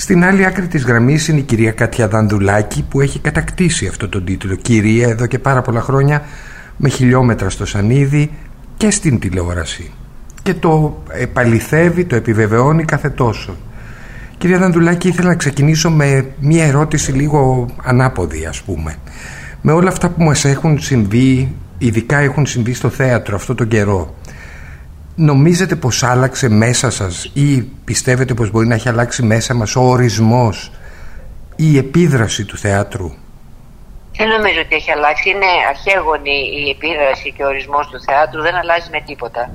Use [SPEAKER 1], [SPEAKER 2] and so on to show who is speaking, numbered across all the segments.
[SPEAKER 1] Στην άλλη άκρη της γραμμής είναι η κυρία Κάτια Δανδουλάκη που έχει κατακτήσει αυτό τον τίτλο κυρία εδώ και πάρα πολλά χρόνια με χιλιόμετρα στο σανίδι και στην τηλεόραση και το επαληθεύει, το επιβεβαιώνει κάθε τόσο. Κυρία Δανδουλάκη ήθελα να ξεκινήσω με μια ερώτηση λίγο ανάποδη ας πούμε. Με όλα αυτά που μας έχουν συμβεί, ειδικά έχουν συμβεί στο θέατρο αυτό τον καιρό Νομίζετε πως άλλαξε μέσα σας ή πιστεύετε πως μπορεί να έχει αλλάξει μέσα μας ο ορισμός ή η επίδραση του θεάτρου;
[SPEAKER 2] Δεν νομίζω ότι έχει αλλάξει. Είναι αρχαίγονη η επίδραση και ο ορισμός του θεάτρου. Δεν αλλάζει με τίποτα.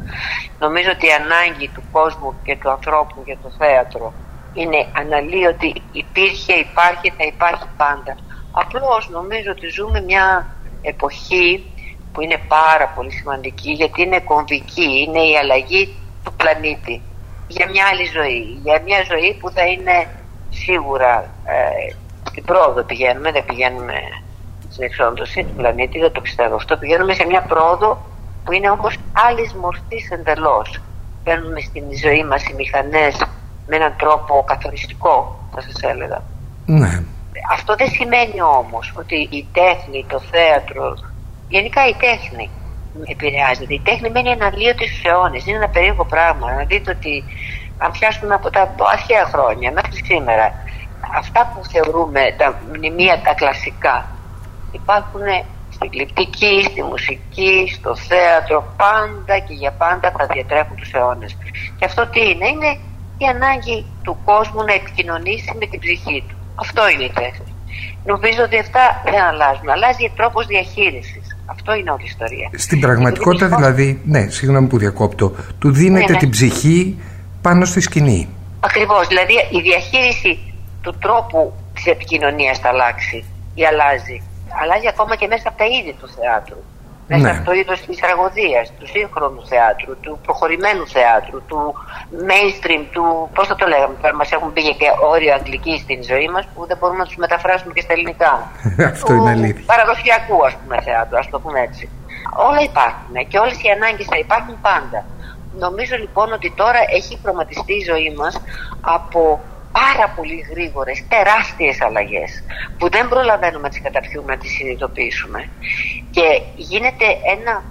[SPEAKER 2] Νομίζω ότι η ανάγκη του κόσμου και του ανθρώπου για το θέατρο είναι αναλύωτη. Υπήρχε, υπάρχει, θα υπάρχει πάντα. Απλώς νομίζω ότι ζούμε μια εποχή που είναι πάρα πολύ σημαντική γιατί είναι κομβική, είναι η αλλαγή του πλανήτη για μια άλλη ζωή, για μια ζωή που θα είναι σίγουρα ε, στην πρόοδο πηγαίνουμε, δεν πηγαίνουμε στην εξόντωση του πλανήτη, δεν το πιστεύω αυτό, πηγαίνουμε σε μια πρόοδο που είναι όμως άλλης μορφής εντελώς. Παίρνουμε στην ζωή μας οι μηχανές με έναν τρόπο καθοριστικό, θα σας έλεγα.
[SPEAKER 1] Ναι.
[SPEAKER 2] Αυτό δεν σημαίνει όμως ότι η τέχνη, το θέατρο, Γενικά η τέχνη επηρεάζεται. Η τέχνη μένει αναλύωτη στου αιώνε. Είναι ένα περίεργο πράγμα. Να δείτε ότι αν πιάσουμε από τα αρχαία χρόνια μέχρι σήμερα, αυτά που θεωρούμε τα μνημεία τα κλασικά υπάρχουν στην κλειπτική, στη μουσική, στο θέατρο, πάντα και για πάντα θα διατρέχουν τους αιώνες. Και αυτό τι είναι, είναι η ανάγκη του κόσμου να επικοινωνήσει με την ψυχή του. Αυτό είναι η τέχνη. Νομίζω ότι αυτά δεν αλλάζουν. Αλλάζει ο τρόπος διαχείρισης. Αυτό είναι όλη η ιστορία.
[SPEAKER 1] Στην πραγματικότητα δηλαδή, ναι, συγγνώμη που διακόπτω, του δίνεται ναι, ναι. την ψυχή πάνω στη σκηνή.
[SPEAKER 2] Ακριβώς, δηλαδή η διαχείριση του τρόπου της επικοινωνίας θα αλλάξει ή αλλάζει. Αλλάζει ακόμα και μέσα από τα είδη του θεάτρου. Μέσα ναι. από το είδος της τραγωδίας, του σύγχρονου θεάτρου, του προχωρημένου θεάτρου, του mainstream, του. Πώς θα το λέγαμε, μας έχουν πήγε και όριο αγγλική στην ζωή μας που δεν μπορούμε να τους μεταφράσουμε και στα ελληνικά.
[SPEAKER 1] Αυτό είναι αλήθεια.
[SPEAKER 2] Παραδοσιακού, ας πούμε, θεάτρου, ας το πούμε έτσι. Όλα υπάρχουν και όλες οι ανάγκες θα υπάρχουν πάντα. Νομίζω λοιπόν ότι τώρα έχει χρωματιστεί η ζωή μας από πάρα πολύ γρήγορες, τεράστιες αλλαγές που δεν προλαβαίνουμε να τις καταρχούμε να τις συνειδητοποιήσουμε και γίνεται ένα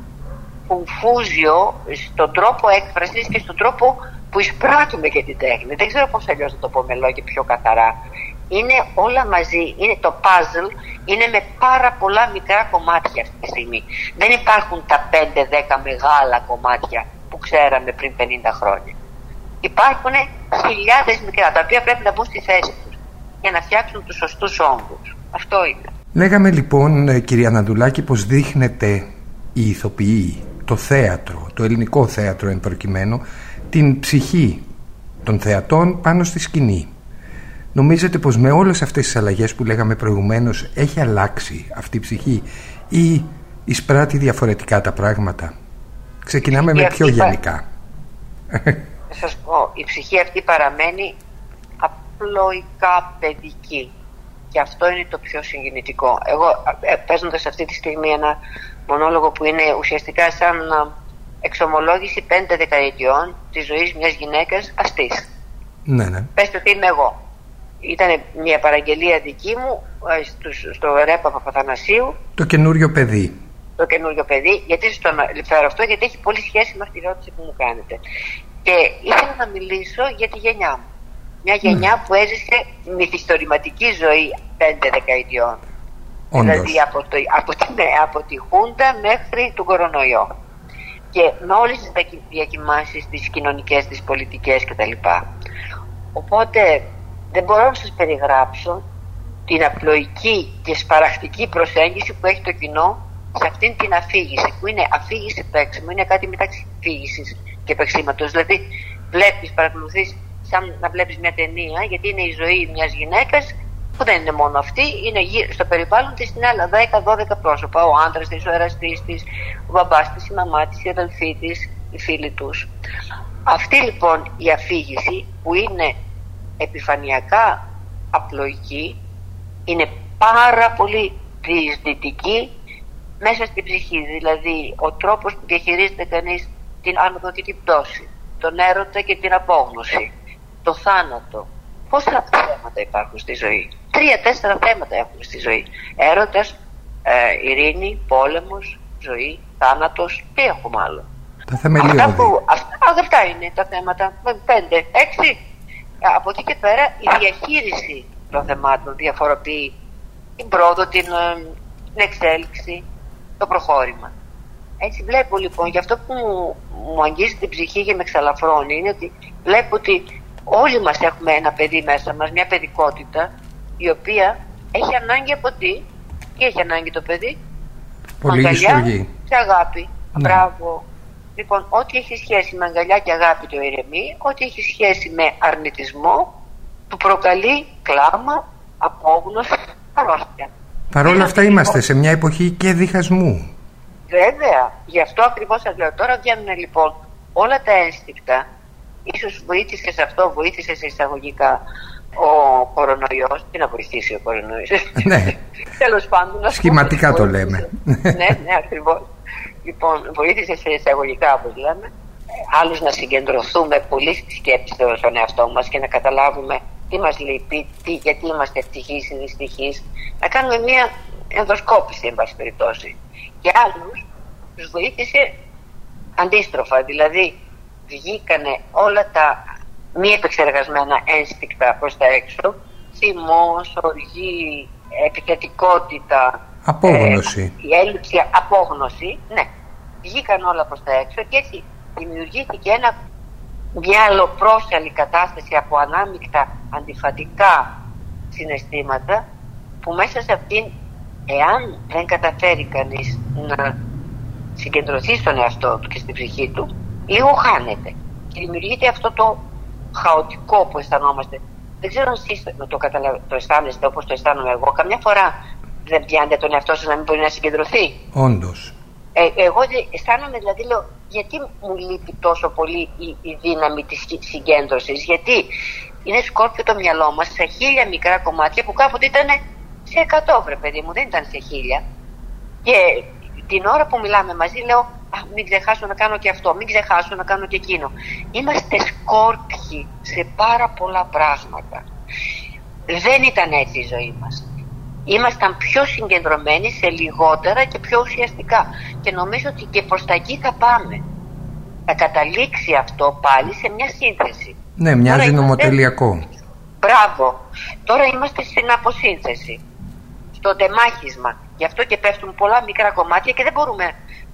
[SPEAKER 2] κουμφούζιο στον τρόπο έκφρασης και στον τρόπο που εισπράττουμε και την τέχνη. Δεν ξέρω πώς αλλιώς να το πω με λόγια πιο καθαρά. Είναι όλα μαζί, είναι το puzzle, είναι με πάρα πολλά μικρά κομμάτια αυτή τη στιγμή. Δεν υπάρχουν τα 5-10 μεγάλα κομμάτια που ξέραμε πριν 50 χρόνια υπάρχουν χιλιάδες μικρά τα οποία πρέπει να μπουν στη θέση τους για να φτιάξουν τους σωστούς όγκους. Αυτό είναι.
[SPEAKER 1] Λέγαμε λοιπόν ε, κυρία Ναντουλάκη πως δείχνεται η ηθοποιή, το θέατρο, το ελληνικό θέατρο εν προκειμένου, την ψυχή των θεατών πάνω στη σκηνή. Νομίζετε πως με όλες αυτές τις αλλαγές που λέγαμε προηγουμένως έχει αλλάξει αυτή η ψυχή ή εισπράττει διαφορετικά τα πράγματα; Ξεκινάμε με πιο γενικά
[SPEAKER 2] θα σας πω, η ψυχή αυτή παραμένει απλοϊκά παιδική. Και αυτό είναι το πιο συγκινητικό. Εγώ ε, παίζοντας αυτή τη στιγμή ένα μονόλογο που είναι ουσιαστικά σαν εξομολόγηση πέντε δεκαετιών της ζωής μιας γυναίκας αστής.
[SPEAKER 1] Ναι, ναι.
[SPEAKER 2] Πέστε ότι είμαι εγώ. Ήταν μια παραγγελία δική μου ε, στο, στο ρέπα Παπαθανασίου.
[SPEAKER 1] Το καινούριο παιδί.
[SPEAKER 2] Το καινούριο παιδί. Γιατί στο αναφέρω αυτό, γιατί έχει πολύ σχέση με αυτή την ερώτηση που μου κάνετε. Και ήθελα να μιλήσω για τη γενιά μου. Μια γενιά mm. που έζησε μυθιστορηματική ζωή πέντε δεκαετιών.
[SPEAKER 1] Όντως.
[SPEAKER 2] Δηλαδή από, το, από, τη, ναι, από τη Χούντα μέχρι τον κορονοϊό. Και με όλες τις διακοιμάσεις, τις κοινωνικές, τις πολιτικές κτλ. Οπότε δεν μπορώ να σας περιγράψω την απλοϊκή και σπαραχτική προσέγγιση που έχει το κοινό σε αυτήν την αφήγηση που είναι αφήγηση παίξιμο, είναι κάτι μεταξύ αφήγησης και παίξήματος. Δηλαδή βλέπεις, παρακολουθείς σαν να βλέπεις μια ταινία γιατί είναι η ζωή μιας γυναίκας που δεν είναι μόνο αυτή, είναι στο περιβάλλον της είναι άλλα 10-12 πρόσωπα. Ο άντρας της, ο εραστής της, ο μπαμπάς της, η μαμά της, η αδελφή της, οι φίλοι τους. Αυτή λοιπόν η αφήγηση που είναι επιφανειακά απλοϊκή είναι πάρα πολύ διεισδυτική μέσα στην ψυχή. Δηλαδή ο τρόπος που διαχειρίζεται κανείς την άνοδο και την πτώση, τον έρωτα και την απόγνωση, το θάνατο, Πόσα θέματα υπάρχουν στη ζωή; Τρία-τέσσερα θέματα έχουμε στη ζωή. Έρωτας, ε, ειρήνη, πόλεμος, ζωή, θάνατος, τι έχουμε άλλο;
[SPEAKER 1] Τα θεμελιώδη.
[SPEAKER 2] Αυτά, που, αυτά, αυτά είναι τα θέματα. Πέντε, έξι. Από εκεί και πέρα η διαχείριση των θεμάτων διαφοροποιεί την πρόοδο, την, ε, την εξέλιξη, το προχώρημα. Έτσι βλέπω λοιπόν, και αυτό που μου, μου αγγίζει την ψυχή και με εξαλαφρώνει είναι ότι βλέπω ότι όλοι μας έχουμε ένα παιδί μέσα μας, μια παιδικότητα η οποία έχει ανάγκη από τι, τι έχει ανάγκη το παιδί,
[SPEAKER 1] Πολύ
[SPEAKER 2] αγκαλιά και αγάπη. Ναι. Μπράβο. Λοιπόν, ό,τι έχει σχέση με αγκαλιά και αγάπη το ηρεμεί, ό,τι έχει σχέση με αρνητισμό, του προκαλεί κλάμα, απόγνωση, αρρώστια.
[SPEAKER 1] Παρ' όλα αυτά είμαστε σε μια εποχή και διχασμού.
[SPEAKER 2] Βέβαια, γι' αυτό ακριβώς σας λέω. Τώρα βγαίνουν λοιπόν όλα τα ένστικτα, ίσως βοήθησες σε αυτό, βοήθησες σε εισαγωγικά ο κορονοϊός, τι να βοηθήσει ο κορονοϊός.
[SPEAKER 1] Ναι.
[SPEAKER 2] Τέλος πάντων.
[SPEAKER 1] Σχηματικά το λέμε.
[SPEAKER 2] ναι, ναι, ακριβώς. Λοιπόν, βοήθησες σε εισαγωγικά, όπως λέμε, άλλους να συγκεντρωθούμε πολύ στη σκέψη στον εαυτό μας και να καταλάβουμε τι μας λείπει, τι, γιατί είμαστε ευτυχείς ή δυστυχείς, να κάνουμε μια ενδοσκόπηση, εν πάση περιπτώσει. Και άλλους τους βοήθησε αντίστροφα, δηλαδή βγήκανε όλα τα μη επεξεργασμένα ένστικτα προς τα έξω, θυμός, οργή, επιθετικότητα,
[SPEAKER 1] απόγνωση.
[SPEAKER 2] Ε, η έλλειψη απόγνωση, ναι, βγήκαν όλα προς τα έξω και έτσι δημιουργήθηκε ένα, μια αλλοπρόσιαλη κατάσταση από ανάμεικτα αντιφατικά συναισθήματα που μέσα σε αυτήν εάν δεν καταφέρει κανείς να συγκεντρωθεί στον εαυτό του και στην ψυχή του λίγο χάνεται. Και δημιουργείται αυτό το χαοτικό που αισθανόμαστε. Δεν ξέρω αν εσείς το, καταλα... το αισθάνεστε όπως το αισθάνομαι εγώ. Καμιά φορά δεν πιάνετε τον εαυτό σας να μην μπορεί να συγκεντρωθεί.
[SPEAKER 1] Όντως.
[SPEAKER 2] Ε, εγώ αισθάνομαι δηλαδή λέω γιατί μου λείπει τόσο πολύ η, η δύναμη της συγκέντρωσης. Γιατί είναι σκόρπιο το μυαλό μας σε χίλια μικρά κομμάτια που κάποτε ήταν σε εκατό βρε παιδί μου δεν ήταν σε χίλια και την ώρα που μιλάμε μαζί λέω Α, μην ξεχάσω να κάνω και αυτό, μην ξεχάσω να κάνω και εκείνο. Είμαστε σκόρπιοι σε πάρα πολλά πράγματα. Δεν ήταν έτσι η ζωή μας ήμασταν πιο συγκεντρωμένοι σε λιγότερα και πιο ουσιαστικά. Και νομίζω ότι και προς τα εκεί θα πάμε. Θα καταλήξει αυτό πάλι σε μια σύνθεση.
[SPEAKER 1] Ναι, μοιάζει Τώρα νομοτελειακό.
[SPEAKER 2] Μπράβο. Τώρα είμαστε στην αποσύνθεση. Στο τεμάχισμα. Γι' αυτό και πέφτουν πολλά μικρά κομμάτια και δεν μπορούμε.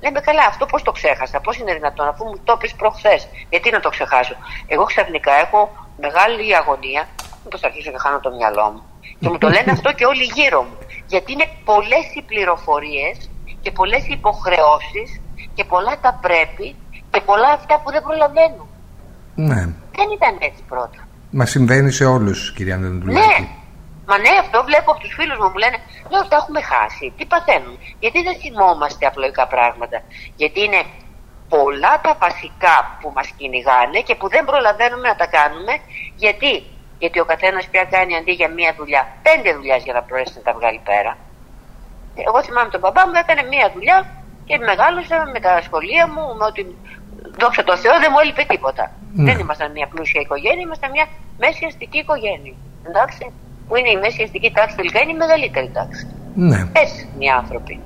[SPEAKER 2] Λέμε καλά, αυτό πώς το ξέχασα, πώς είναι δυνατόν, αφού μου το πεις προχθές; Γιατί να το ξεχάσω; Εγώ ξαφνικά έχω μεγάλη αγωνία. Μήπω θα αρχίσω και χάνω το μυαλό μου. Και μου το λένε αυτό και όλοι γύρω μου. Γιατί είναι πολλές οι πληροφορίες και πολλές οι υποχρεώσεις και πολλά τα πρέπει και πολλά αυτά που δεν προλαβαίνουν.
[SPEAKER 1] Ναι.
[SPEAKER 2] Δεν ήταν έτσι πρώτα.
[SPEAKER 1] Μα συμβαίνει σε όλους, κυρία Αντωνουλάκη.
[SPEAKER 2] Ναι. Μα ναι, αυτό βλέπω από τους φίλους μου που λένε Λέω, τα έχουμε χάσει. Τι παθαίνουν. Γιατί δεν θυμόμαστε απλοϊκά πράγματα. Γιατί είναι πολλά τα βασικά που μας κυνηγάνε και που δεν προλαβαίνουμε να τα κάνουμε. Γιατί γιατί ο καθένας πια κάνει αντί για μία δουλειά, πέντε δουλειές για να μπορέσει να τα βγάλει πέρα. Εγώ θυμάμαι τον μπαμπά μου έκανε μία δουλειά και μεγάλωσα με τα σχολεία μου, με ότι δόξα τω Θεώ δεν μου έλειπε τίποτα. Ναι. Δεν ήμασταν μια πλούσια οικογένεια, ήμασταν μια μέση αστική οικογένεια. Εντάξει, που είναι η μέση αστική τάξη τελικά είναι η μεγαλύτερη τάξη.
[SPEAKER 1] Ναι.
[SPEAKER 2] Έτσι είναι οι άνθρωποι.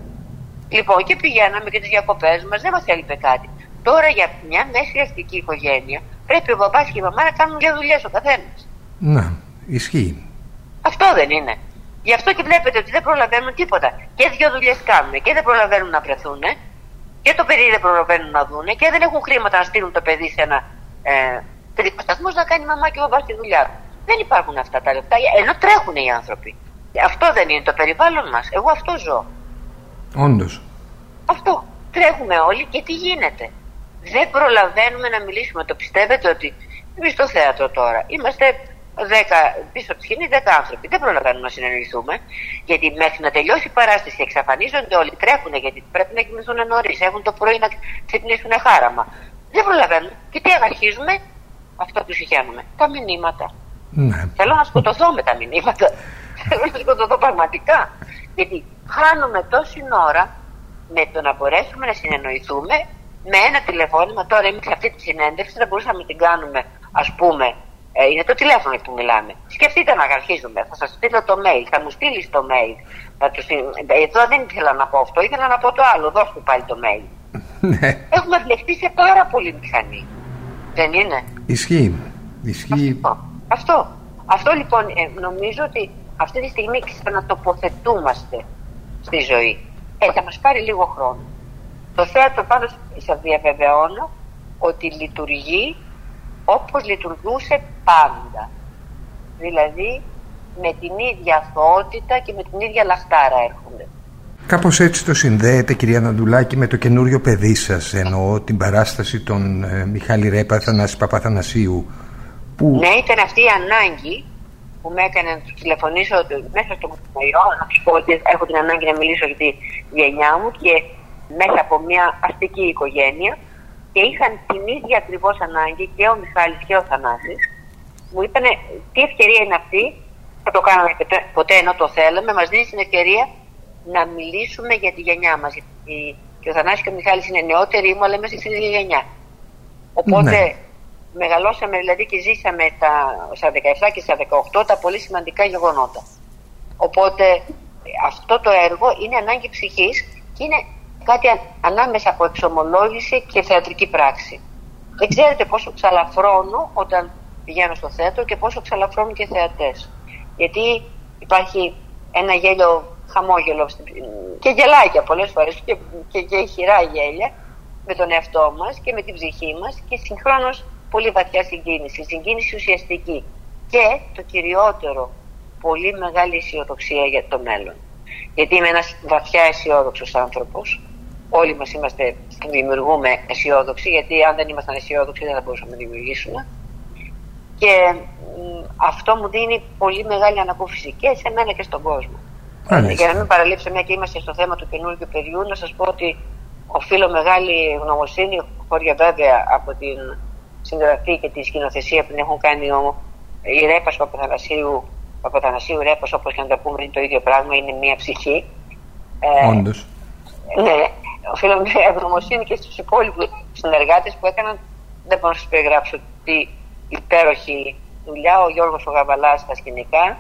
[SPEAKER 2] Λοιπόν, και πηγαίναμε και τις διακοπές μας, δεν μας έλειπε κάτι. Τώρα για μια μέση αστική οικογένεια πρέπει ο μπαμπά και η μαμά να κάνουν δύο δουλειές ο καθένας.
[SPEAKER 1] Ναι, ισχύει.
[SPEAKER 2] Αυτό δεν είναι. Γι' αυτό και βλέπετε ότι δεν προλαβαίνουν τίποτα. Και δύο δουλειές κάνουν και δεν προλαβαίνουν να βρεθούν και το παιδί δεν προλαβαίνουν να δουν και δεν έχουν χρήματα να στείλουν το παιδί σε ένα ε, σταθμό να κάνει μαμά και μπαμπά τη δουλειά του. Δεν υπάρχουν αυτά τα λεφτά, ενώ τρέχουν οι άνθρωποι. Αυτό δεν είναι το περιβάλλον μας. Εγώ αυτό ζω.
[SPEAKER 1] Όντως.
[SPEAKER 2] Αυτό. Τρέχουμε όλοι και τι γίνεται. Δεν προλαβαίνουμε να μιλήσουμε. Το πιστεύετε ότι εμείς στο θέατρο τώρα είμαστε δέκα, πίσω από τη σκηνή 10 άνθρωποι. Δεν προλαβαίνουμε να συνεννοηθούμε, γιατί μέχρι να τελειώσει η παράσταση εξαφανίζονται όλοι, τρέχουν γιατί πρέπει να κοιμηθούν νωρίς, έχουν το πρωί να ξυπνήσουν χάραμα. Δεν προλαβαίνουν. Και τι αρχίζουμε, αυτό που συγχαίρουμε, τα μηνύματα.
[SPEAKER 1] Ναι.
[SPEAKER 2] Θέλω να σκοτωθώ με τα μηνύματα. Θέλω να σκοτωθώ πραγματικά. Γιατί χάνουμε τόση ώρα με το να μπορέσουμε να συνεννοηθούμε με ένα τηλεφώνημα. Τώρα, εμείς αυτή τη συνέντευξη θα μπορούσαμε να την κάνουμε, ας πούμε, Ε, είναι το τηλέφωνο που μιλάμε. Σκεφτείτε να αρχίσουμε. Θα σας στείλω το mail, θα μου στείλεις το mail. Θα του... Εδώ δεν ήθελα να πω αυτό, ήθελα να πω το άλλο. Δώσ' του πάλι το mail.
[SPEAKER 1] Ναι.
[SPEAKER 2] Έχουμε μπλεχτεί σε πάρα πολύ μηχανή. Δεν είναι;
[SPEAKER 1] Ισχύει. Ισχύει.
[SPEAKER 2] Αυτό. Αυτό, αυτό λοιπόν ε, νομίζω ότι αυτή τη στιγμή ξανατοποθετούμαστε στη ζωή. Ε, θα μας πάρει λίγο χρόνο. Το θέατρο πάντως σας διαβεβαιώνω ότι λειτουργεί όπως λειτουργούσε πάντα. Δηλαδή με την ίδια αθωότητα και με την ίδια λαχτάρα έρχονται.
[SPEAKER 1] Κάπως έτσι το συνδέεται κυρία Ναντουλάκη με το καινούριο παιδί σας εννοώ την παράσταση των ε, Μιχάλη Ρέπα Θανάση Παπαθανασίου
[SPEAKER 2] που... Ναι ήταν αυτή η ανάγκη που με έκανε να τους τηλεφωνήσω μέσα στο κορονοϊό να τους πω ότι έχω την ανάγκη να μιλήσω για τη γενιά μου και μέσα από μια αστική οικογένεια και είχαν την ίδια ακριβώς ανάγκη και ο Μιχάλης και ο Θανάσης. Μου είπαν τι ευκαιρία είναι αυτή; Θα το κάναμε ποτέ ενώ το θέλαμε μας δίνεις την ευκαιρία να μιλήσουμε για τη γενιά μας γιατί και ο Θανάσης και ο Μιχάλης είναι νεότεροι μου αλλά είμαστε στην ίδια γενιά οπότε ναι. Μεγαλώσαμε δηλαδή και ζήσαμε τα, στα 17 και στα 18 τα πολύ σημαντικά γεγονότα οπότε αυτό το έργο είναι ανάγκη ψυχής και είναι κάτι ανάμεσα από εξομολόγηση και θεατρική πράξη. Δεν ξέρετε πόσο ξαλαφρώνω όταν πηγαίνω στο θέατρο και πόσο ξαλαφρώνουν και θεατές. Γιατί υπάρχει ένα γέλιο χαμόγελο και γελάκια πολλές φορές και, και, και χειρά γέλια με τον εαυτό μας και με την ψυχή μας και συγχρόνως πολύ βαθιά συγκίνηση, συγκίνηση ουσιαστική και το κυριότερο, πολύ μεγάλη αισιοδοξία για το μέλλον. Γιατί είμαι ένας βαθιά αισιόδοξος άνθρωπος όλοι μας είμαστε, δημιουργούμε αισιόδοξοι, γιατί αν δεν ήμασταν αισιόδοξοι δεν θα μπορούσαμε να δημιουργήσουμε. Και αυτό μου δίνει πολύ μεγάλη ανακούφιση και σε μένα και στον κόσμο. Για να μην παραλείψω, μια και είμαστε στο θέμα του καινούργιου παιδιού, να σας πω ότι οφείλω μεγάλη γνωμοσύνη, χωρί βέβαια από την συγγραφή και τη σκηνοθεσία που έχουν κάνει ο, η Ρέπας Παπαθανασίου, Παπαθανασίου Ρέπας, όπως και να το πούμε, είναι το ίδιο πράγμα, είναι μια ψυχή.
[SPEAKER 1] Ε, Όντως.
[SPEAKER 2] Ναι, οφείλω μια ευγνωμοσύνη και στους υπόλοιπους συνεργάτες που έκαναν, δεν μπορώ να σας περιγράψω τι υπέροχη δουλειά, ο Γιώργος ο Γαβαλάς στα σκηνικά,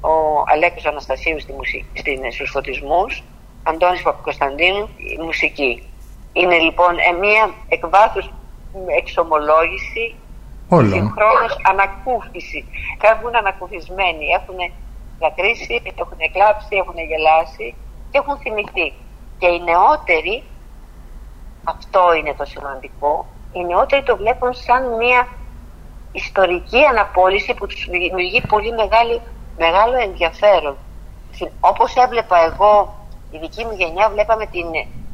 [SPEAKER 2] ο Αλέκος Αναστασίου στη μουσική, στους φωτισμούς, Αντώνης Παπακοσταντίνου, η μουσική. Είναι λοιπόν ε, μια εκβάθους εξομολόγηση συγχρόνως ανακούφιση. Έχουν ανακουφισμένοι, έχουν δακρύσει, έχουν κλάψει, έχουν γελάσει και έχουν θυμηθεί. Και οι νεότεροι, αυτό είναι το σημαντικό, οι νεότεροι το βλέπουν σαν μια ιστορική αναπόλυση που τους δημιουργεί πολύ μεγάλη, μεγάλο ενδιαφέρον. Όπως έβλεπα εγώ, η δική μου γενιά βλέπαμε την,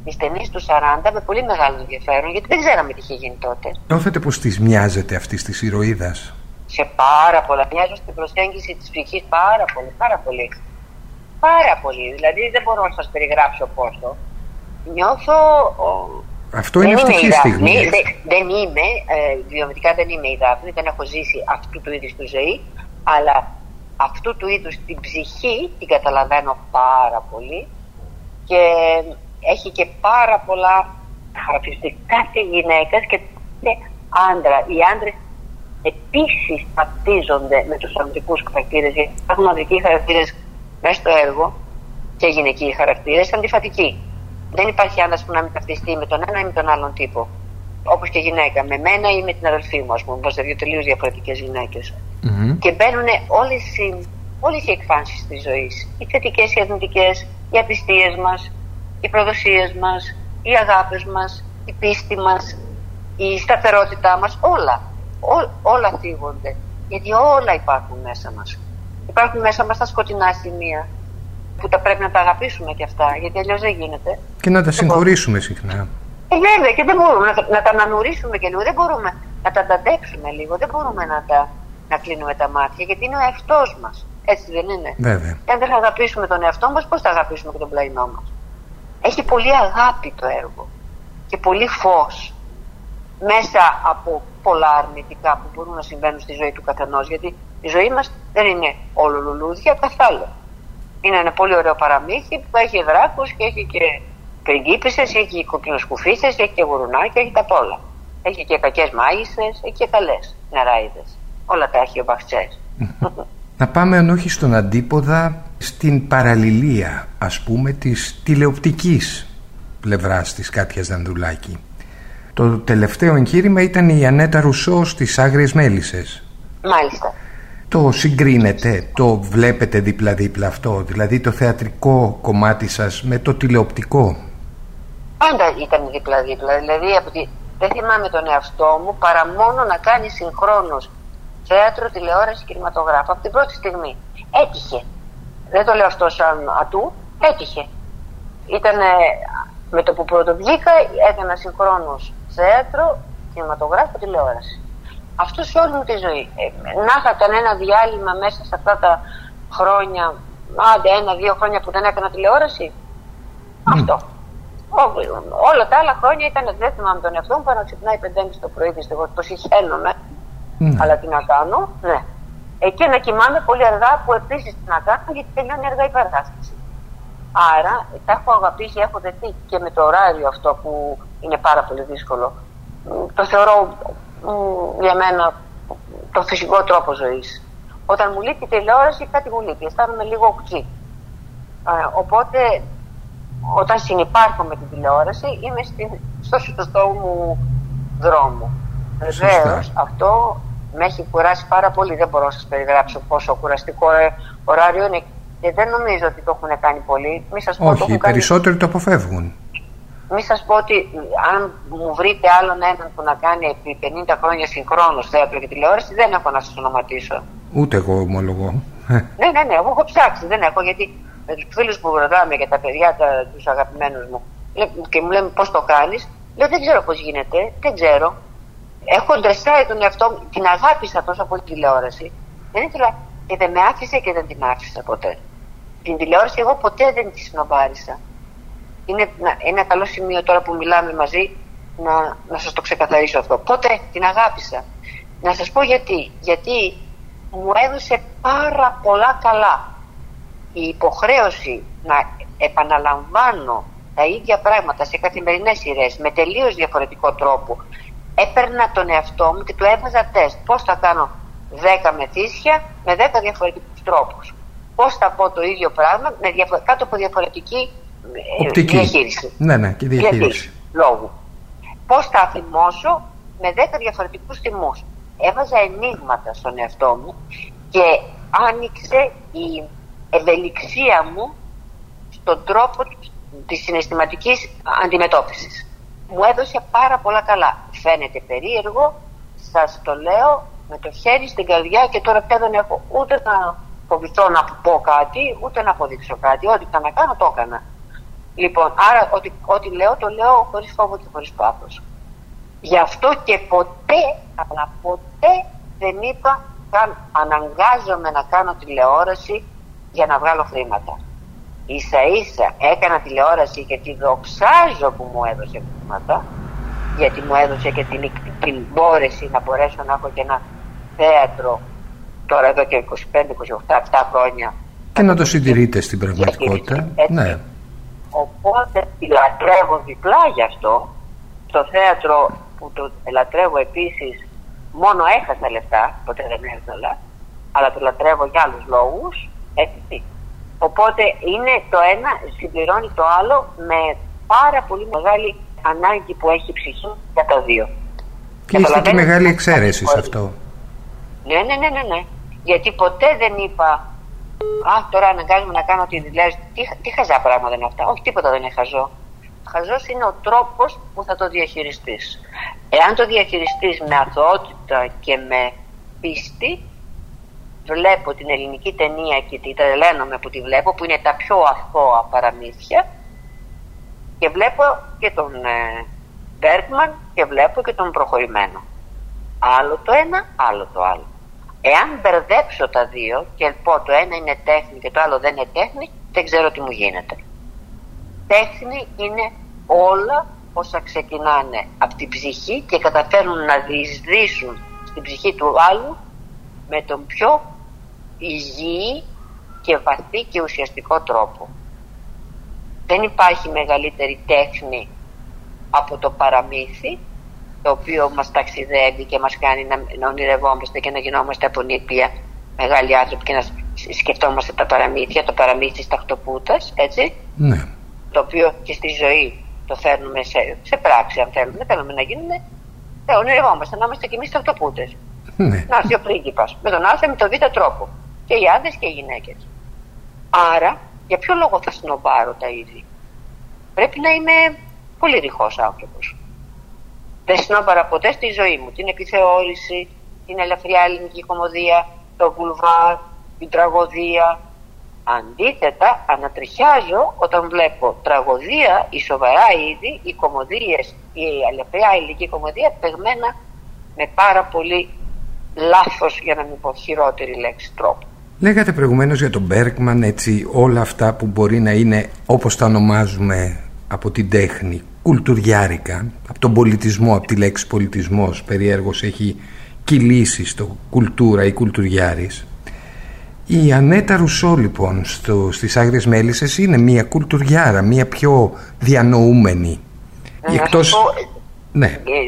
[SPEAKER 2] τις ταινίες του 40 με πολύ μεγάλο ενδιαφέρον, γιατί δεν ξέραμε τι είχε γίνει τότε.
[SPEAKER 1] Νιώθετε πως της μοιάζεται αυτή της ηρωίδας;
[SPEAKER 2] Σε πάρα πολλά. Μοιάζω στην προσέγγιση της ψυχής πάρα πολύ, πάρα πολύ. Πάρα πολύ. Δηλαδή δεν μπορώ να σας περιγράψω πόσο. Νιώθω...
[SPEAKER 1] Αυτό είναι ευτυχή στιγμή.
[SPEAKER 2] Δεν, δεν είμαι, ε, βιομετικά δεν είμαι η Δάφνη, δεν έχω ζήσει αυτού του είδους τη ζωή, αλλά αυτού του είδους την ψυχή την καταλαβαίνω πάρα πολύ και έχει και πάρα πολλά χαρακτηριστικά τη γυναίκα και άντρα. Οι άντρες επίσης ταυτίζονται με τους ανδρικούς χαρακτήρες, γιατί υπάρχουν ανδρικοί χαρακτήρες μέσα στο έργο και γυναικοί χαρακτήρες αντιφατικοί. Δεν υπάρχει άντρα που να μην ταυτιστεί με τον ένα ή με τον άλλον τύπο. Όπως και γυναίκα. Με μένα ή με την αδελφή μου, ας πούμε. Είμαστε δύο τελείως διαφορετικές γυναίκες. Mm-hmm. Και μπαίνουν όλες οι, όλες οι εκφάνσεις της ζωής. Οι θετικές, οι αρνητικές, οι απιστίες μας, οι προδοσίες μας, οι αγάπες μας, η πίστη μας, η σταθερότητά μας. Όλα. Ό, όλα θίγονται. Γιατί όλα υπάρχουν μέσα μας. Υπάρχουν μέσα μας τα σκοτεινά σημεία που τα πρέπει να τα αγαπήσουμε και αυτά, γιατί αλλιώς δεν γίνεται.
[SPEAKER 1] Και να τα συγχωρήσουμε συχνά.
[SPEAKER 2] Ε, βέβαια, και δεν μπορούμε να, να τα ανανουρίσουμε και λίγο. Δεν μπορούμε να τα ανταντέξουμε λίγο. Δεν μπορούμε να, τα, να κλείνουμε τα μάτια, γιατί είναι ο εαυτός μας. Έτσι δεν είναι.
[SPEAKER 1] Βέβαια.
[SPEAKER 2] Και αν δεν αγαπήσουμε τον εαυτό μας, πώς θα αγαπήσουμε και τον πλαϊνό μας; Έχει πολύ αγάπη το έργο και πολύ φως μέσα από πολλά αρνητικά που μπορούν να συμβαίνουν στη ζωή του καθενός. Γιατί η ζωή μας δεν είναι όλο λουλούδια, καθόλου. Είναι ένα πολύ ωραίο παραμύθι που έχει δράκους και έχει και πριγκίπισες, έχει κοκκινοσκουφίστε, έχει και γουρουνάκια, έχει τα πόλα. Έχει και κακές μάγισσες, έχει και καλές νεράιδες. όλα τα έχει ο Μπαχτσές.
[SPEAKER 1] Να πάμε αν όχι στον αντίποδα στην παραλληλία ας πούμε της τηλεοπτικής πλευράς της Κάτιας Δανδουλάκη. Το τελευταίο εγχείρημα ήταν η Ανέτα Ρουσό στις Άγριες Μέλισσες.
[SPEAKER 2] Μάλιστα.
[SPEAKER 1] Το συγκρίνετε, το βλέπετε δίπλα-δίπλα αυτό, δηλαδή το θεατρικό κομμάτι σας με το τηλεοπτικό;
[SPEAKER 2] Πάντα ήταν δίπλα-δίπλα, δηλαδή από τη... δεν θυμάμαι τον εαυτό μου παρά μόνο να κάνει συγχρόνως θέατρο, τηλεόραση, κινηματογράφο από την πρώτη στιγμή. Έτυχε. Δεν το λέω αυτό σαν ατού, έτυχε. Ήταν με το που πρώτο βγήκα, έκανα συγχρόνως θέατρο, κινηματογράφο, τηλεόραση. Αυτό σε όλη μου τη ζωή. Ε, να είχα ένα διάλειμμα μέσα σε αυτά τα χρόνια, άντε ένα-δύο χρόνια που δεν έκανα τηλεόραση. Αυτό. όλα τα άλλα χρόνια ήταν, δεν θυμάμαι τον εαυτό μου, πάνω ξυπνάει 5.30 το πρωί, δυστυχώς το συχαίνομαι. Mm. Αλλά τι να κάνω, ναι. Εκεί να κοιμάμαι πολύ αργά, που επίσης τι να κάνω, γιατί τελειώνει αργά η παράσταση. Άρα τα έχω αγαπήσει, έχω δεθεί και με το ωράριο αυτό που είναι πάρα πολύ δύσκολο. Το θεωρώ για μένα το φυσικό τρόπο ζωής. Όταν μου λείπει η τηλεόραση κάτι μου λείπει, αισθάνομαι λίγο οξύ. οπότε όταν συνεπάρχω με την τηλεόραση είμαι στο σωστό μου δρόμο. Βεβαίως αυτό με έχει κουράσει πάρα πολύ. Δεν μπορώ να σας περιγράψω πόσο κουραστικό ε, ωράριο είναι. Και δεν νομίζω ότι το έχουν κάνει πολύ.
[SPEAKER 1] Μη σας πω, Όχι, το οι περισσότεροι το αποφεύγουν.
[SPEAKER 2] Μην σας πω ότι αν μου βρείτε άλλον έναν που να κάνει επί 50 χρόνια συγχρόνως θέατρο και τηλεόραση, δεν έχω να σας ονοματίσω.
[SPEAKER 1] Ούτε εγώ ομολογώ.
[SPEAKER 2] ναι, ναι, ναι, εγώ έχω ψάξει. Δεν έχω γιατί με τους φίλους που ρωτάμε για τα παιδιά, τους αγαπημένους μου, και μου λένε πώς το κάνεις, λέω δεν ξέρω πώς γίνεται, δεν ξέρω. Έχω ντρεσάει τον εαυτό μου, την αγάπησα τόσο από την τηλεόραση. Δεν ήθελα και δεν με άφησε και δεν την άφησα ποτέ. Την τηλεόραση εγώ ποτέ δεν τη συνομπάρισα είναι ένα καλό σημείο τώρα που μιλάμε μαζί να, να σας το ξεκαθαρίσω αυτό. Πότε την αγάπησα. Να σας πω γιατί. Γιατί μου έδωσε πάρα πολλά καλά. Η υποχρέωση να επαναλαμβάνω τα ίδια πράγματα σε καθημερινές σειρές με τελείως διαφορετικό τρόπο έπαιρνα τον εαυτό μου και του έβαζα τεστ. Πώς θα κάνω 10 μεθύσια με 10 διαφορετικούς τρόπους. Πώς θα πω το ίδιο πράγμα με κάτω από διαφορετική
[SPEAKER 1] Οπτική.
[SPEAKER 2] διαχείριση.
[SPEAKER 1] Ναι, ναι, και διαχείριση.
[SPEAKER 2] λόγου. Πώς θα θυμώσω με 10 διαφορετικούς θυμούς. Έβαζα ενίγματα στον εαυτό μου και άνοιξε η ευελιξία μου στον τρόπο της συναισθηματικής αντιμετώπισης. Μου έδωσε πάρα πολλά καλά. Φαίνεται περίεργο, σας το λέω με το χέρι στην καρδιά και τώρα πια δεν έχω ούτε να φοβηθώ να πω κάτι, ούτε να αποδείξω κάτι. Ό,τι θα να κάνω, το έκανα. Λοιπόν, άρα ό,τι, ό,τι λέω το λέω χωρίς φόβο και χωρίς πάθος. Γι' αυτό και ποτέ, αλλά ποτέ δεν είπα καν αναγκάζομαι να κάνω τηλεόραση για να βγάλω χρήματα. Ίσα ίσα έκανα τηλεόραση και τη δοξάζω που μου έδωσε χρήματα γιατί μου έδωσε και την, την μπόρεση να μπορέσω να έχω και ένα θέατρο τώρα εδώ και 25-28 χρόνια
[SPEAKER 1] και να το συντηρείτε στην πραγματικότητα. Ναι.
[SPEAKER 2] Οπότε τη λατρεύω διπλά γι' αυτό. Στο θέατρο που το λατρεύω επίσης μόνο έχασα λεφτά, ποτέ δεν έδωλα, αλλά το λατρεύω για άλλους λόγους, έτσι. Οπότε είναι το ένα, συμπληρώνει το άλλο με πάρα πολύ μεγάλη ανάγκη που έχει η ψυχή για τα δύο.
[SPEAKER 1] Και είστε και μεγάλη εξαίρεση σε αυτό.
[SPEAKER 2] Ναι, ναι, ναι, ναι, ναι. Γιατί ποτέ δεν είπα Α, τώρα αναγκάζομαι να κάνω τη δουλειά. Τι, τι χαζά πράγματα είναι αυτά. Όχι, τίποτα δεν είναι χαζό. Χαζός είναι ο τρόπος που θα το διαχειριστείς. Εάν το διαχειριστείς με αθωότητα και με πίστη, βλέπω την ελληνική ταινία και τη τρελαίνομαι που τη βλέπω, που είναι τα πιο αθώα παραμύθια, και βλέπω και τον Μπέρκμαν και βλέπω και τον προχωρημένο. Άλλο το ένα, άλλο το άλλο. Εάν μπερδέψω τα δύο και πω το ένα είναι τέχνη και το άλλο δεν είναι τέχνη, δεν ξέρω τι μου γίνεται. Τέχνη είναι όλα όσα ξεκινάνε από την ψυχή και καταφέρουν να διεισδύσουν στην ψυχή του άλλου με τον πιο υγιή και βαθύ και ουσιαστικό τρόπο. Δεν υπάρχει μεγαλύτερη τέχνη από το παραμύθι το οποίο μας ταξιδεύει και μας κάνει να, να ονειρευόμαστε και να γινόμαστε από νήπια μεγάλοι άνθρωποι και να σκεφτόμαστε τα παραμύθια, το παραμύθι της τακτοπούτας, έτσι.
[SPEAKER 1] Ναι.
[SPEAKER 2] Το οποίο και στη ζωή το φέρνουμε σε, σε πράξη, αν θέλουμε. Θέλουμε να γίνουμε, ε, ονειρευόμαστε να είμαστε κι εμείς τακτοπούτες.
[SPEAKER 1] Ναι.
[SPEAKER 2] Να έρθει ο πρίγκιπας, με τον Α με τον Β τρόπο. Και οι άντρες και οι γυναίκες. Άρα, για ποιο λόγο θα σνομπάρω τα ίδια. Πρέπει να είμαι πολύ ρηχός άνθρωπος. Δεν σνόμπαρα ποτέ στη ζωή μου την επιθεώρηση, την ελευθερία ελληνική κομμωδία, το βουλβάρ, την τραγωδία. Αντίθετα, ανατριχιάζω όταν βλέπω τραγωδία, η σοβαρά είδη, οι κομμωδίες, η ελευθερία ελληνική κομμωδία παιγμένα με πάρα πολύ λάθος, για να μην πω χειρότερη λέξη, τρόπο.
[SPEAKER 1] Λέγατε προηγουμένως για τον Μπέρκμαν έτσι όλα αυτά που μπορεί να είναι όπως τα ονομάζουμε από την τέχνη κουλτουριάρικα από τον πολιτισμό, από τη λέξη πολιτισμός περιέργως έχει κυλήσει στο κουλτούρα ή κουλτουριάρης. Η Ανέτα Ρουσό λοιπόν στο, στις Άγριες Μέλισσες είναι μια κουλτουριάρα, μια πιο διανοούμενη.
[SPEAKER 2] Να
[SPEAKER 1] εκτός...
[SPEAKER 2] πω,
[SPEAKER 1] Ναι,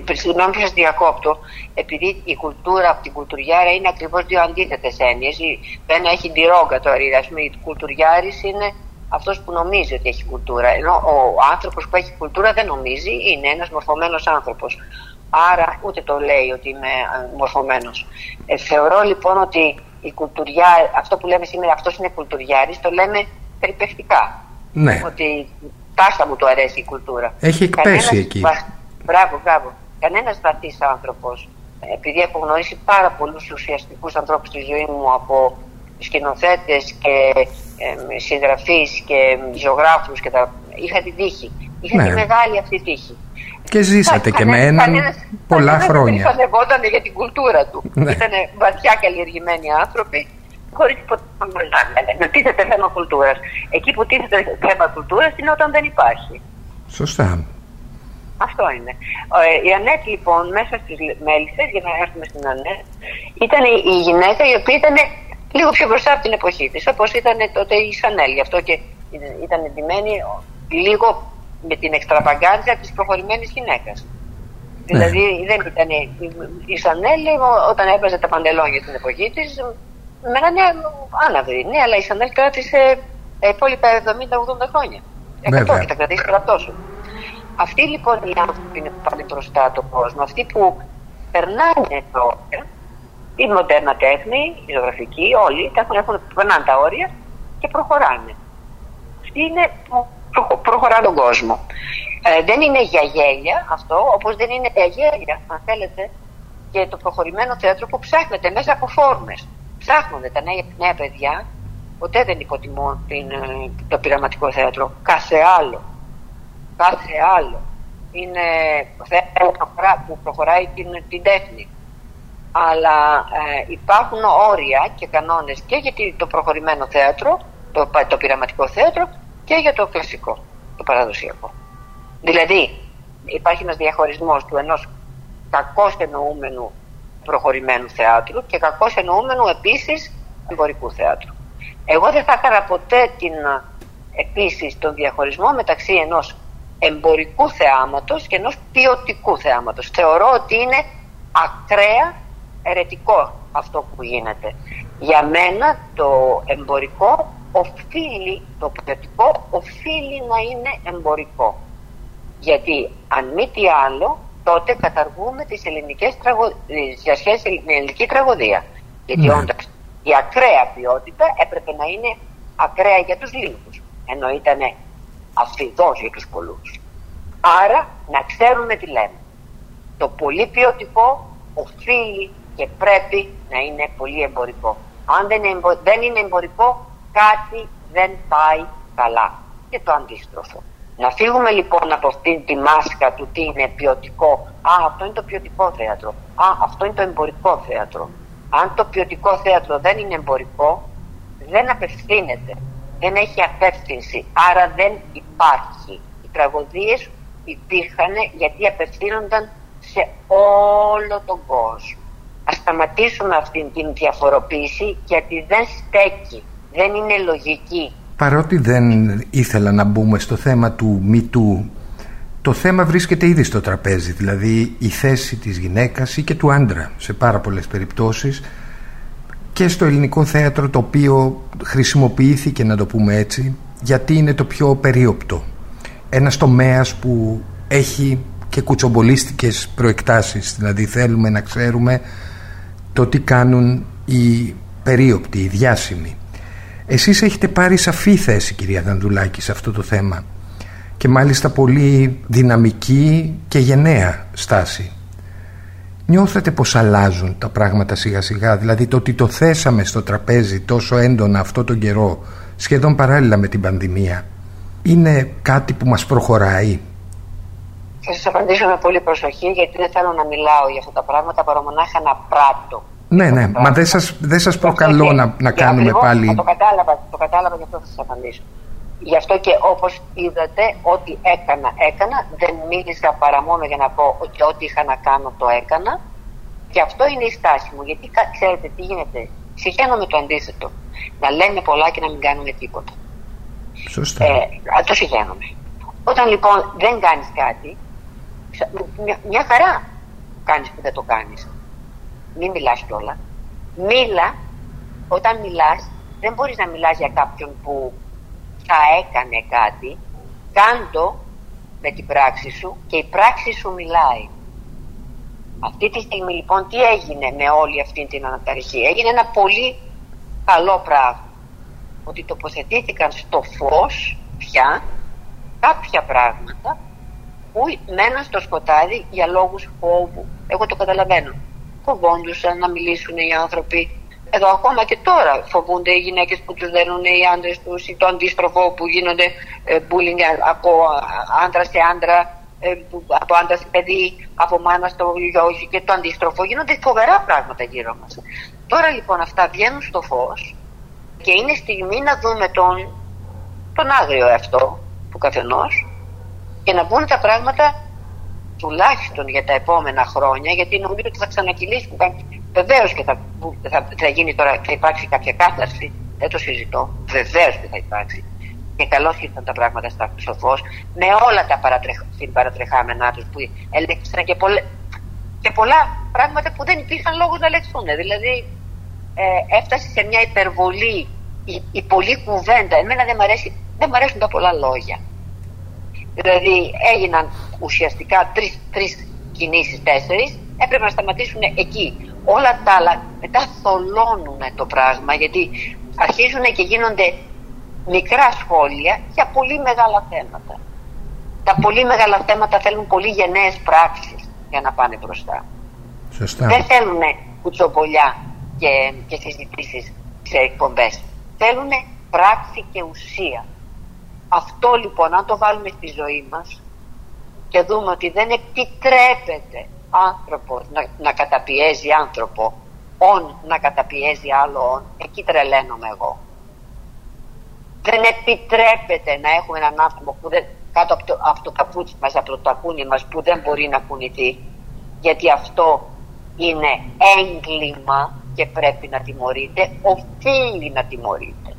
[SPEAKER 2] ε, Συγγνώμη που σας διακόπτω, επειδή η κουλτούρα από την κουλτουριάρα είναι ακριβώς δύο αντίθετες έννοιες. Το ένα έχει τη ρόγκα το αρίδα. Α πούμε, η κουλτουριάρης είναι αυτός που νομίζει ότι έχει κουλτούρα. Ενώ ο άνθρωπος που έχει κουλτούρα δεν νομίζει, είναι ένας μορφωμένος άνθρωπος. Άρα ούτε το λέει ότι είμαι μορφωμένος. Ε, θεωρώ λοιπόν ότι η κουλτουριά, αυτό που λέμε σήμερα, αυτός είναι κουλτουριάρης, το λέμε περιπεκτικά.
[SPEAKER 1] ναι.
[SPEAKER 2] Ότι τάχα μου το αρέσει η κουλτούρα.
[SPEAKER 1] Έχει εκπέσει
[SPEAKER 2] Κανένας
[SPEAKER 1] εκεί.
[SPEAKER 2] βα- Μπράβο, μπράβο. Κανένας βαθύς άνθρωπος, επειδή έχω γνωρίσει πάρα πολλούς ουσιαστικούς ανθρώπους στη ζωή μου από σκηνοθέτες και ε, συγγραφείς και ζωγράφους και τα... είχα την τύχη. Είχα
[SPEAKER 1] Ναι.
[SPEAKER 2] τη μεγάλη αυτή τύχη.
[SPEAKER 1] Και ζήσατε και με
[SPEAKER 2] Κανένας-
[SPEAKER 1] έναν
[SPEAKER 2] κανένας-
[SPEAKER 1] πολλά
[SPEAKER 2] κανένας
[SPEAKER 1] χρόνια.
[SPEAKER 2] Δεν φανευόταν για την κουλτούρα του.
[SPEAKER 1] Ναι.
[SPEAKER 2] Ήταν βαθιά καλλιεργημένοι άνθρωποι, χωρί ποτέ να μιλάνε. Με τίθεται θέμα κουλτούρα. Εκεί που τίθεται θέμα κουλτούρα είναι όταν δεν υπάρχει.
[SPEAKER 1] Σωστά.
[SPEAKER 2] Αυτό είναι. Ε, Η Ανέτ λοιπόν μέσα στις μέλισσες, για να έρθουμε στην Ανέτ, ήταν η- η γυναίκα η οποία ήταν λίγο πιο μπροστά από την εποχή της, όπως ήταν τότε η Σανέλ. Γι' αυτό και ήταν εντυμένη λίγο με την εξτραβαγκάντζα της προχωρημένης γυναίκας. Δηλαδή δεν ήταν η, η Σανέλ ό- όταν έβαζε τα παντελόνια στην εποχή της, μένανε άναυροι. Ναι, αλλά η Σανέλ κράτησε τα υπόλοιπα 70-80 χρόνια.
[SPEAKER 1] Βέβαια.
[SPEAKER 2] 100 και τα κρατήσει τώρα τόσο. Αυτοί λοιπόν οι άνθρωποι είναι που πάνε μπροστά τον κόσμο, αυτοί που περνάνε τα όρια, η μοντέρνα τέχνη, η ζωγραφική, όλοι τα έχουν, έχουν, περνάνε τα όρια και προχωράνε. Αυτοί είναι που προχω- προχωρά τον κόσμο. Ε, δεν είναι για γέλια αυτό, όπως δεν είναι για γέλια, αν θέλετε, και το προχωρημένο θέατρο που ψάχνεται μέσα από φόρμες. Ψάχνονται τα νέα, νέα παιδιά, ποτέ δεν υποτιμώ την, ε, το πειραματικό θέατρο, κάθε άλλο κάθε άλλο. Είναι θέατρο που προχωρά- που προχωράει την, την τέχνη. Αλλά ε, υπάρχουν όρια και κανόνες και για τη- το προχωρημένο θέατρο, το, πα- το πειραματικό θέατρο και για το κλασικό, το παραδοσιακό. Δηλαδή υπάρχει ένας διαχωρισμός του ενός κακώς εννοούμενου προχωρημένου θεάτρου και κακώς εννοούμενου επίσης εμπορικού θέατρου. Εγώ δεν θα έκανα ποτέ την α, επίσης τον διαχωρισμό μεταξύ ενός εμπορικού θεάματος και ενός ποιοτικού θεάματος. Θεωρώ ότι είναι ακραία ερετικό αυτό που γίνεται. Για μένα το εμπορικό οφείλει, το ποιοτικό οφείλει να είναι εμπορικό. Γιατί αν μη τι άλλο, τότε καταργούμε τις ελληνικές τραγω... τις διασχέσεις με την ελληνική τραγωδία. Γιατί
[SPEAKER 1] Ναι.
[SPEAKER 2] όντως η ακραία ποιότητα έπρεπε να είναι ακραία για τους λίγους, ενώ ήταν αφιδός για τους πολλούς. Άρα να ξέρουμε τι λέμε. Το πολύ ποιοτικό οφείλει και πρέπει να είναι πολύ εμπορικό. Αν δεν είναι, εμπο- δεν είναι εμπορικό, κάτι δεν πάει καλά. Και το αντίστροφο. Να φύγουμε λοιπόν από αυτήν τη μάσκα του τι είναι ποιοτικό. Α, αυτό είναι το ποιοτικό θέατρο. Α, αυτό είναι το εμπορικό θέατρο. Αν το ποιοτικό θέατρο δεν είναι εμπορικό, δεν απευθύνεται. Δεν έχει απεύθυνση. Άρα δεν υπάρχει. Οι τραγωδίες υπήρχαν γιατί απευθύνονταν σε όλο τον κόσμο. Ας σταματήσουμε αυτήν την διαφοροποίηση γιατί δεν στέκει. Δεν είναι λογική.
[SPEAKER 1] Παρότι δεν ήθελα να μπούμε στο θέμα του μητού το θέμα βρίσκεται ήδη στο τραπέζι, δηλαδή η θέση της γυναίκας ή και του άντρα σε πάρα πολλές περιπτώσεις και στο ελληνικό θέατρο το οποίο χρησιμοποιήθηκε να το πούμε έτσι γιατί είναι το πιο περίοπτο. Ένας τομέας που έχει και κουτσομπολίστικες προεκτάσεις, δηλαδή θέλουμε να ξέρουμε το τι κάνουν οι περίοπτοι, οι διάσημοι. Εσείς έχετε πάρει σαφή θέση κυρία Δανδουλάκη σε αυτό το θέμα και μάλιστα πολύ δυναμική και γενναία στάση. Νιώθετε πως αλλάζουν τα πράγματα σιγά σιγά, δηλαδή το ότι το θέσαμε στο τραπέζι τόσο έντονα αυτό τον καιρό, σχεδόν παράλληλα με την πανδημία, είναι κάτι που μας προχωράει;
[SPEAKER 2] Θα σας απαντήσω με πολύ προσοχή γιατί δεν θέλω να μιλάω για αυτά τα πράγματα παρά μονάχα να πράττω.
[SPEAKER 1] Ναι, ναι, μα δεν σας, δεν σας προκαλώ να, να κάνουμε πάλι...
[SPEAKER 2] Το κατάλαβα, το κατάλαβα γι' αυτό θα σας απαντήσω. Γι' αυτό και όπως είδατε, ό,τι έκανα, έκανα. Δεν μίλησα παρά μόνο για να πω ότι ό,τι είχα να κάνω το έκανα. Και αυτό είναι η στάση μου. Γιατί ξέρετε τι γίνεται. Συγχαίνομαι το αντίθετο. Να λέμε πολλά και να μην κάνουμε τίποτα.
[SPEAKER 1] Σωστά.
[SPEAKER 2] Ε, το συγχαίνομαι. Όταν λοιπόν δεν κάνεις κάτι, μια, μια χαρά κάνεις που δεν το κάνεις. Μην μιλάς κιόλα. Μίλα, όταν μιλάς, δεν μπορείς να μιλάς για κάποιον που θα έκανε κάτι, κάντο με την πράξη σου και η πράξη σου μιλάει. Αυτή τη στιγμή λοιπόν τι έγινε με όλη αυτή την αναταρχή; Έγινε ένα πολύ καλό πράγμα. Ότι τοποθετήθηκαν στο φως πια κάποια πράγματα που μέναν στο σκοτάδι για λόγους φόβου. Εγώ το καταλαβαίνω. Φοβόντουσαν να μιλήσουν οι άνθρωποι εδώ ακόμα και τώρα φοβούνται οι γυναίκες που τους δένουν οι άντρες τους ή το αντίστροφο που γίνονται ε, bullying από άντρα σε άντρα, ε, από άντρα σε παιδί, από μάνα στο γιο και το αντίστροφο. Γίνονται φοβερά πράγματα γύρω μας. Τώρα λοιπόν αυτά βγαίνουν στο φως και είναι στιγμή να δούμε τον, τον άγριο αυτό του καθενός και να μπουν τα πράγματα τουλάχιστον για τα επόμενα χρόνια γιατί νομίζω ότι θα ξανακυλήσουν Βεβαίως και θα, θα, θα, γίνει τώρα, θα υπάρξει κάποια κάθαρση. Δεν το συζητώ. Βεβαίως και θα υπάρξει. Και καλώς ήρθαν τα πράγματα στο φω με όλα τα παρατρεχ, παρατρεχάμενά τους που ελέγξαν και, πολλέ, και πολλά πράγματα που δεν υπήρχαν λόγο να ελεγχθούν. Δηλαδή ε, έφτασε σε μια υπερβολή η, η πολλή κουβέντα. Εμένα δεν μου αρέσει, δεν μ αρέσουν τα πολλά λόγια. Δηλαδή έγιναν ουσιαστικά τρεις κινήσεις, τέσσερις, έπρεπε να σταματήσουν εκεί όλα τα άλλα μετά θολώνουν το πράγμα γιατί αρχίζουν και γίνονται μικρά σχόλια για πολύ μεγάλα θέματα. Τα πολύ μεγάλα θέματα θέλουν πολύ γενναίες πράξεις για να πάνε μπροστά.
[SPEAKER 1] Σωστά.
[SPEAKER 2] Δεν θέλουν κουτσομπολιά και, και συζητήσεις σε εκπομπές. Θέλουν πράξη και ουσία. Αυτό λοιπόν αν το βάλουμε στη ζωή μας και δούμε ότι δεν επιτρέπεται άνθρωπο να, να καταπιέζει άνθρωπο, όν να καταπιέζει άλλο όν, εκεί τρελαίνομαι εγώ. Δεν επιτρέπεται να έχουμε έναν άνθρωπο που δεν, κάτω από το, από το καπούτσι μας, από το τακούνι μας που δεν μπορεί να κουνηθεί γιατί αυτό είναι έγκλημα και πρέπει να τιμωρείται, οφείλει να τιμωρείται.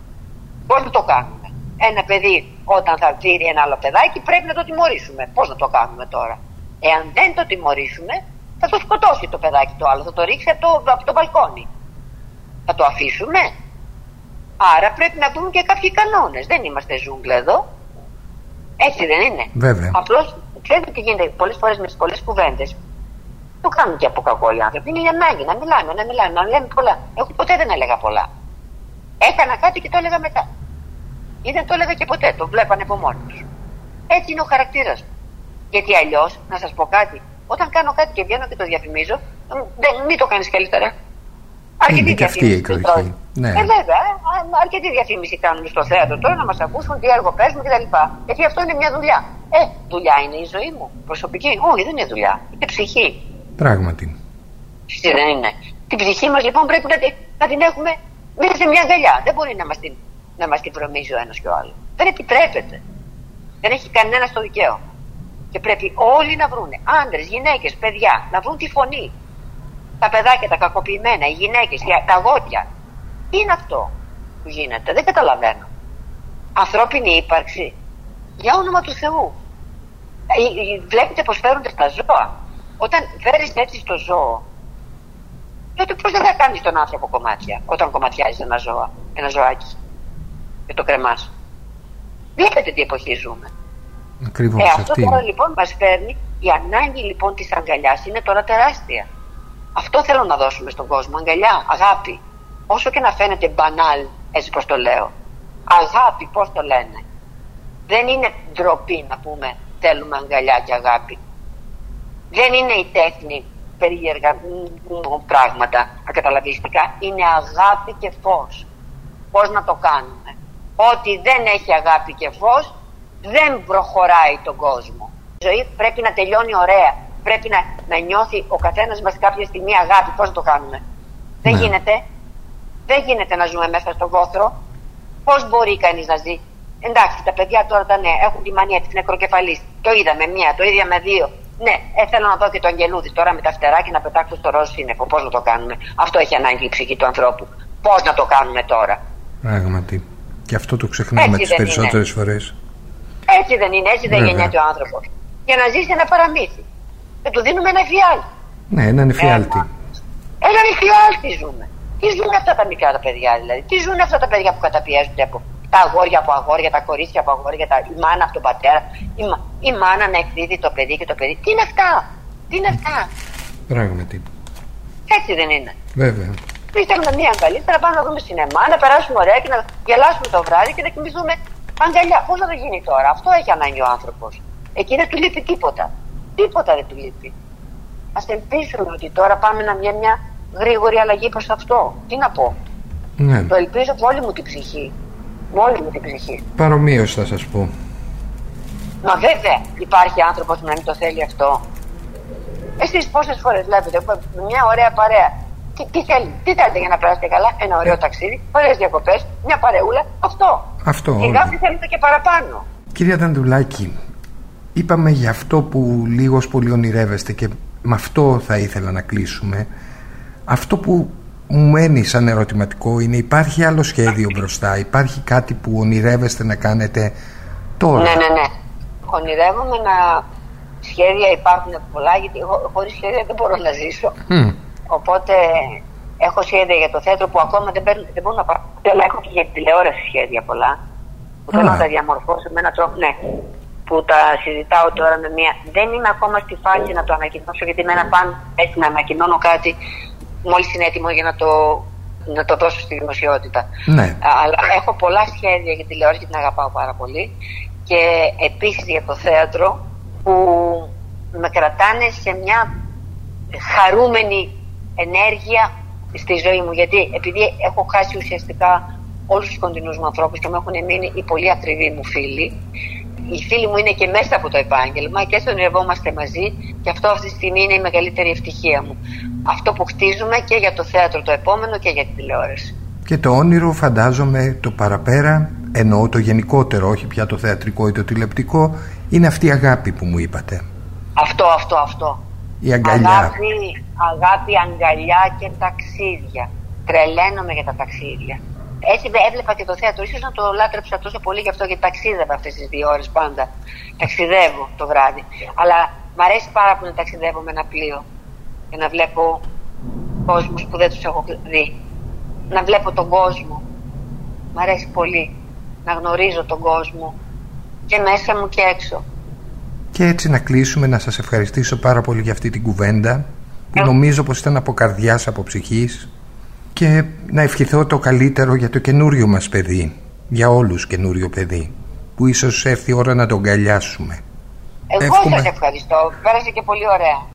[SPEAKER 2] Πώς να το κάνουμε; Ένα παιδί όταν θα δει ένα άλλο παιδάκι πρέπει να το τιμωρήσουμε. Πώς να το κάνουμε τώρα; Εάν δεν το τιμωρήσουμε, θα το σκοτώσει το παιδάκι το άλλο, θα το ρίξει από το, από το μπαλκόνι. Θα το αφήσουμε. Άρα πρέπει να μπουν και κάποιοι κανόνες. Δεν είμαστε ζούγκλα εδώ. Έτσι δεν είναι.
[SPEAKER 1] Βέβαια.
[SPEAKER 2] Απλώς ξέρετε τι γίνεται πολλές φορές με τις πολλές κουβέντες. Το κάνουν και από κακό οι άνθρωποι. Είναι η ανάγκη να μιλάμε, να μιλάμε, να λέμε πολλά. Εγώ ποτέ δεν έλεγα πολλά. Έκανα κάτι και το έλεγα μετά. Ή δεν το έλεγα και ποτέ. Το βλέπανε από μόνοι τους. Έτσι είναι ο χαρακτήρας μου. Γιατί αλλιώς, να σας πω κάτι, όταν κάνω κάτι και βγαίνω και το διαφημίζω, δεν, μην το κάνεις καλύτερα.
[SPEAKER 1] Αρκετή Είναι και αυτή η εκδοχή.
[SPEAKER 2] Ναι. Ε, βέβαια, αρκετή διαφήμιση κάνουν στο θέατρο τώρα να μας ακούσουν τι έργο παίζουν κτλ. Γιατί αυτό είναι μια δουλειά. Ε, δουλειά είναι η ζωή μου. Προσωπική. Όχι, δεν είναι δουλειά. Είναι ψυχή.
[SPEAKER 1] Πράγματι.
[SPEAKER 2] Τι δεν είναι. Την ψυχή μας λοιπόν πρέπει να, να την έχουμε μέσα σε μια αγκαλιά. Δεν μπορεί να μας την, να μας την βρωμίζει ο ένας και ο άλλος. Δεν επιτρέπεται. Δεν έχει κανένα το δικαίωμα. Και πρέπει όλοι να βρούνε, άντρες, γυναίκες, παιδιά, να βρουν τη φωνή. Τα παιδάκια, τα κακοποιημένα, οι γυναίκες, τα αγόρια. Τι είναι αυτό που γίνεται, δεν καταλαβαίνω. Ανθρώπινη ύπαρξη. Για όνομα του Θεού. Ε, βλέπετε πως φέρονται στα ζώα. Όταν φέρεις έτσι στο ζώο, τότε πώς δεν θα κάνεις τον άνθρωπο κομμάτια όταν κομματιάζεις ένα ζώο, ένα ζωάκι και το κρεμάς. Βλέπετε τι εποχή ζούμε.
[SPEAKER 1] Ακριβώς
[SPEAKER 2] ε, αυτό τώρα λοιπόν μας φέρνει, η ανάγκη λοιπόν της αγκαλιάς είναι τώρα τεράστια. Αυτό θέλω να δώσουμε στον κόσμο, αγκαλιά, αγάπη. Όσο και να φαίνεται μπανάλ, έτσι πως το λέω. Αγάπη, πώς το λένε. Δεν είναι ντροπή να πούμε θέλουμε αγκαλιά και αγάπη. Δεν είναι η τέχνη περίεργα πράγματα ακαταλαβιστικά. Είναι αγάπη και φως. Πώς να το κάνουμε. Ό,τι δεν έχει αγάπη και φως δεν προχωράει τον κόσμο. Η ζωή πρέπει να τελειώνει ωραία. Πρέπει να, να νιώθει ο καθένας μας κάποια στιγμή αγάπη. Πώς να το κάνουμε; Δεν ναι. γίνεται. Δεν γίνεται να ζούμε μέσα στον βόθρο. Πώς μπορεί κανείς να ζει; Εντάξει, τα παιδιά τώρα τα ναι, έχουν τη μανία της νεκροκεφαλής. Το είδαμε μία, το ίδια με δύο. Ναι, ε, θέλω να δω και το αγγελούδι τώρα με τα φτερά και να πετάξω στο ροζ σύννεφο. Πώς να το κάνουμε; Αυτό έχει ανάγκη η ψυχή του ανθρώπου. Πώς να το κάνουμε τώρα;
[SPEAKER 1] Πράγματι. Και αυτό το ξεχνάμε τις περισσότερες φορές.
[SPEAKER 2] Έτσι δεν είναι, έτσι δεν γεννιέται ο άνθρωπος. Για να ζήσει ένα παραμύθι. Και του δίνουμε ένα εφιάλτη.
[SPEAKER 1] Ναι, έναν εφιάλτη.
[SPEAKER 2] Ένα, έναν εφιάλτη ζούμε. Τι ζουν αυτά τα μικρά τα παιδιά δηλαδή; Τι ζουν αυτά τα παιδιά που καταπιέζονται από τα αγόρια από αγόρια, τα κορίτσια από αγόρια, τα, η μάνα από τον πατέρα, η, η μάνα να εκδίδει το παιδί και το παιδί. Τι είναι αυτά, τι είναι αυτά;
[SPEAKER 1] Πράγματι.
[SPEAKER 2] Έτσι δεν είναι.
[SPEAKER 1] Βέβαια.
[SPEAKER 2] Εμείς θέλουμε μία αγκαλίτσα να πάμε να δούμε σινεμά, να περάσουμε ωραία και να γελάσουμε το βράδυ και να κοιμηθούμε αγκαλιά. Πώς θα το γίνει τώρα, αυτό έχει ανάγκη ο άνθρωπος. Εκεί δεν του λείπει τίποτα. Τίποτα δεν του λείπει. Α ελπίσουμε ότι τώρα πάμε να βγει μια γρήγορη αλλαγή προς αυτό. Τι να πω.
[SPEAKER 1] Ναι.
[SPEAKER 2] Το ελπίζω από όλη μου την ψυχή με όλη μου την ψυχή.
[SPEAKER 1] Παρομοίως θα σας πω.
[SPEAKER 2] Μα βέβαια υπάρχει άνθρωπος που να μην το θέλει αυτό. Εσείς πόσες φορές βλέπετε μια ωραία παρέα. Τι, τι, θέλει, τι θέλετε για να περάσετε καλά, ένα ωραίο ταξίδι, ωραίες διακοπές, μια παρεούλα, αυτό.
[SPEAKER 1] Αυτό.
[SPEAKER 2] Και κάποιοι θέλετε και παραπάνω.
[SPEAKER 1] Κυρία Δαντουλάκη, είπαμε για αυτό που λίγος πολύ ονειρεύεστε και με αυτό θα ήθελα να κλείσουμε. Αυτό που μου μένει σαν ερωτηματικό είναι υπάρχει άλλο σχέδιο μπροστά, υπάρχει κάτι που ονειρεύεστε να κάνετε τώρα;
[SPEAKER 2] Ναι, ναι, ναι. Ονειρεύομαι να σχέδια υπάρχουν πολλά γιατί εγώ χωρίς σχέδια δεν μπορώ να ζήσω. Οπότε έχω σχέδια για το θέατρο που ακόμα δεν, παίρνω, δεν μπορώ να πάρω. Αλλά έχω και για τηλεόραση σχέδια πολλά. Που θέλω να τα διαμορφώσω με έναν τρόπο. Ναι, που τα συζητάω τώρα με μία. Δεν είμαι ακόμα στη φάση να το ανακοινώσω γιατί με ένα παν έτσι να ανακοινώνω κάτι μόλις είναι έτοιμο για να το, να το δώσω στη δημοσιότητα.
[SPEAKER 1] Ναι.
[SPEAKER 2] Αλλά έχω πολλά σχέδια για τηλεόραση και την αγαπάω πάρα πολύ και επίσης για το θέατρο που με κρατάνε σε μια χαρούμενη ενέργεια στη ζωή μου γιατί επειδή έχω χάσει ουσιαστικά όλους τους κοντινούς μου ανθρώπους και μου έχουν μείνει οι πολύ ακριβοί μου φίλοι οι φίλοι μου είναι και μέσα από το επάγγελμα και ονειρευόμαστε μαζί και αυτό αυτή τη στιγμή είναι η μεγαλύτερη ευτυχία μου. Αυτό που χτίζουμε και για το θέατρο το επόμενο και για την τηλεόραση.
[SPEAKER 1] Και το όνειρο φαντάζομαι το παραπέρα, εννοώ το γενικότερο, όχι πια το θεατρικό ή το τηλεπτικό, είναι αυτή η αγάπη που μου είπατε.
[SPEAKER 2] Αυτό, αυτό, αυτό.
[SPEAKER 1] Η αγκαλιά.
[SPEAKER 2] Αγάπη, αγάπη, αγκαλιά και ταξίδια. Τρελαίνομαι για τα ταξίδια. Έτσι έβλεπα και το θέατρο. Ίσως να το λάτρεψα τόσο πολύ γι' αυτό γιατί ταξίδευα αυτές τις δύο ώρες πάντα. Ταξιδεύω το βράδυ. Αλλά μ' αρέσει πάρα πολύ να ταξιδεύω με ένα πλοίο. Και να βλέπω κόσμους που δεν τους έχω δει. Να βλέπω τον κόσμο. Μ' αρέσει πολύ. Να γνωρίζω τον κόσμο. Και μέσα μου και έξω.
[SPEAKER 1] Και έτσι να κλείσουμε να σας ευχαριστήσω πάρα πολύ για αυτή την κουβέντα που ε... νομίζω πως ήταν από καρδιάς, από ψυχής και να ευχηθώ το καλύτερο για το καινούριο μας παιδί για όλους καινούριο παιδί που ίσως έρθει η ώρα να τον αγκαλιάσουμε
[SPEAKER 2] Εγώ Εύχομαι... σας ευχαριστώ, πέρασε και πολύ ωραία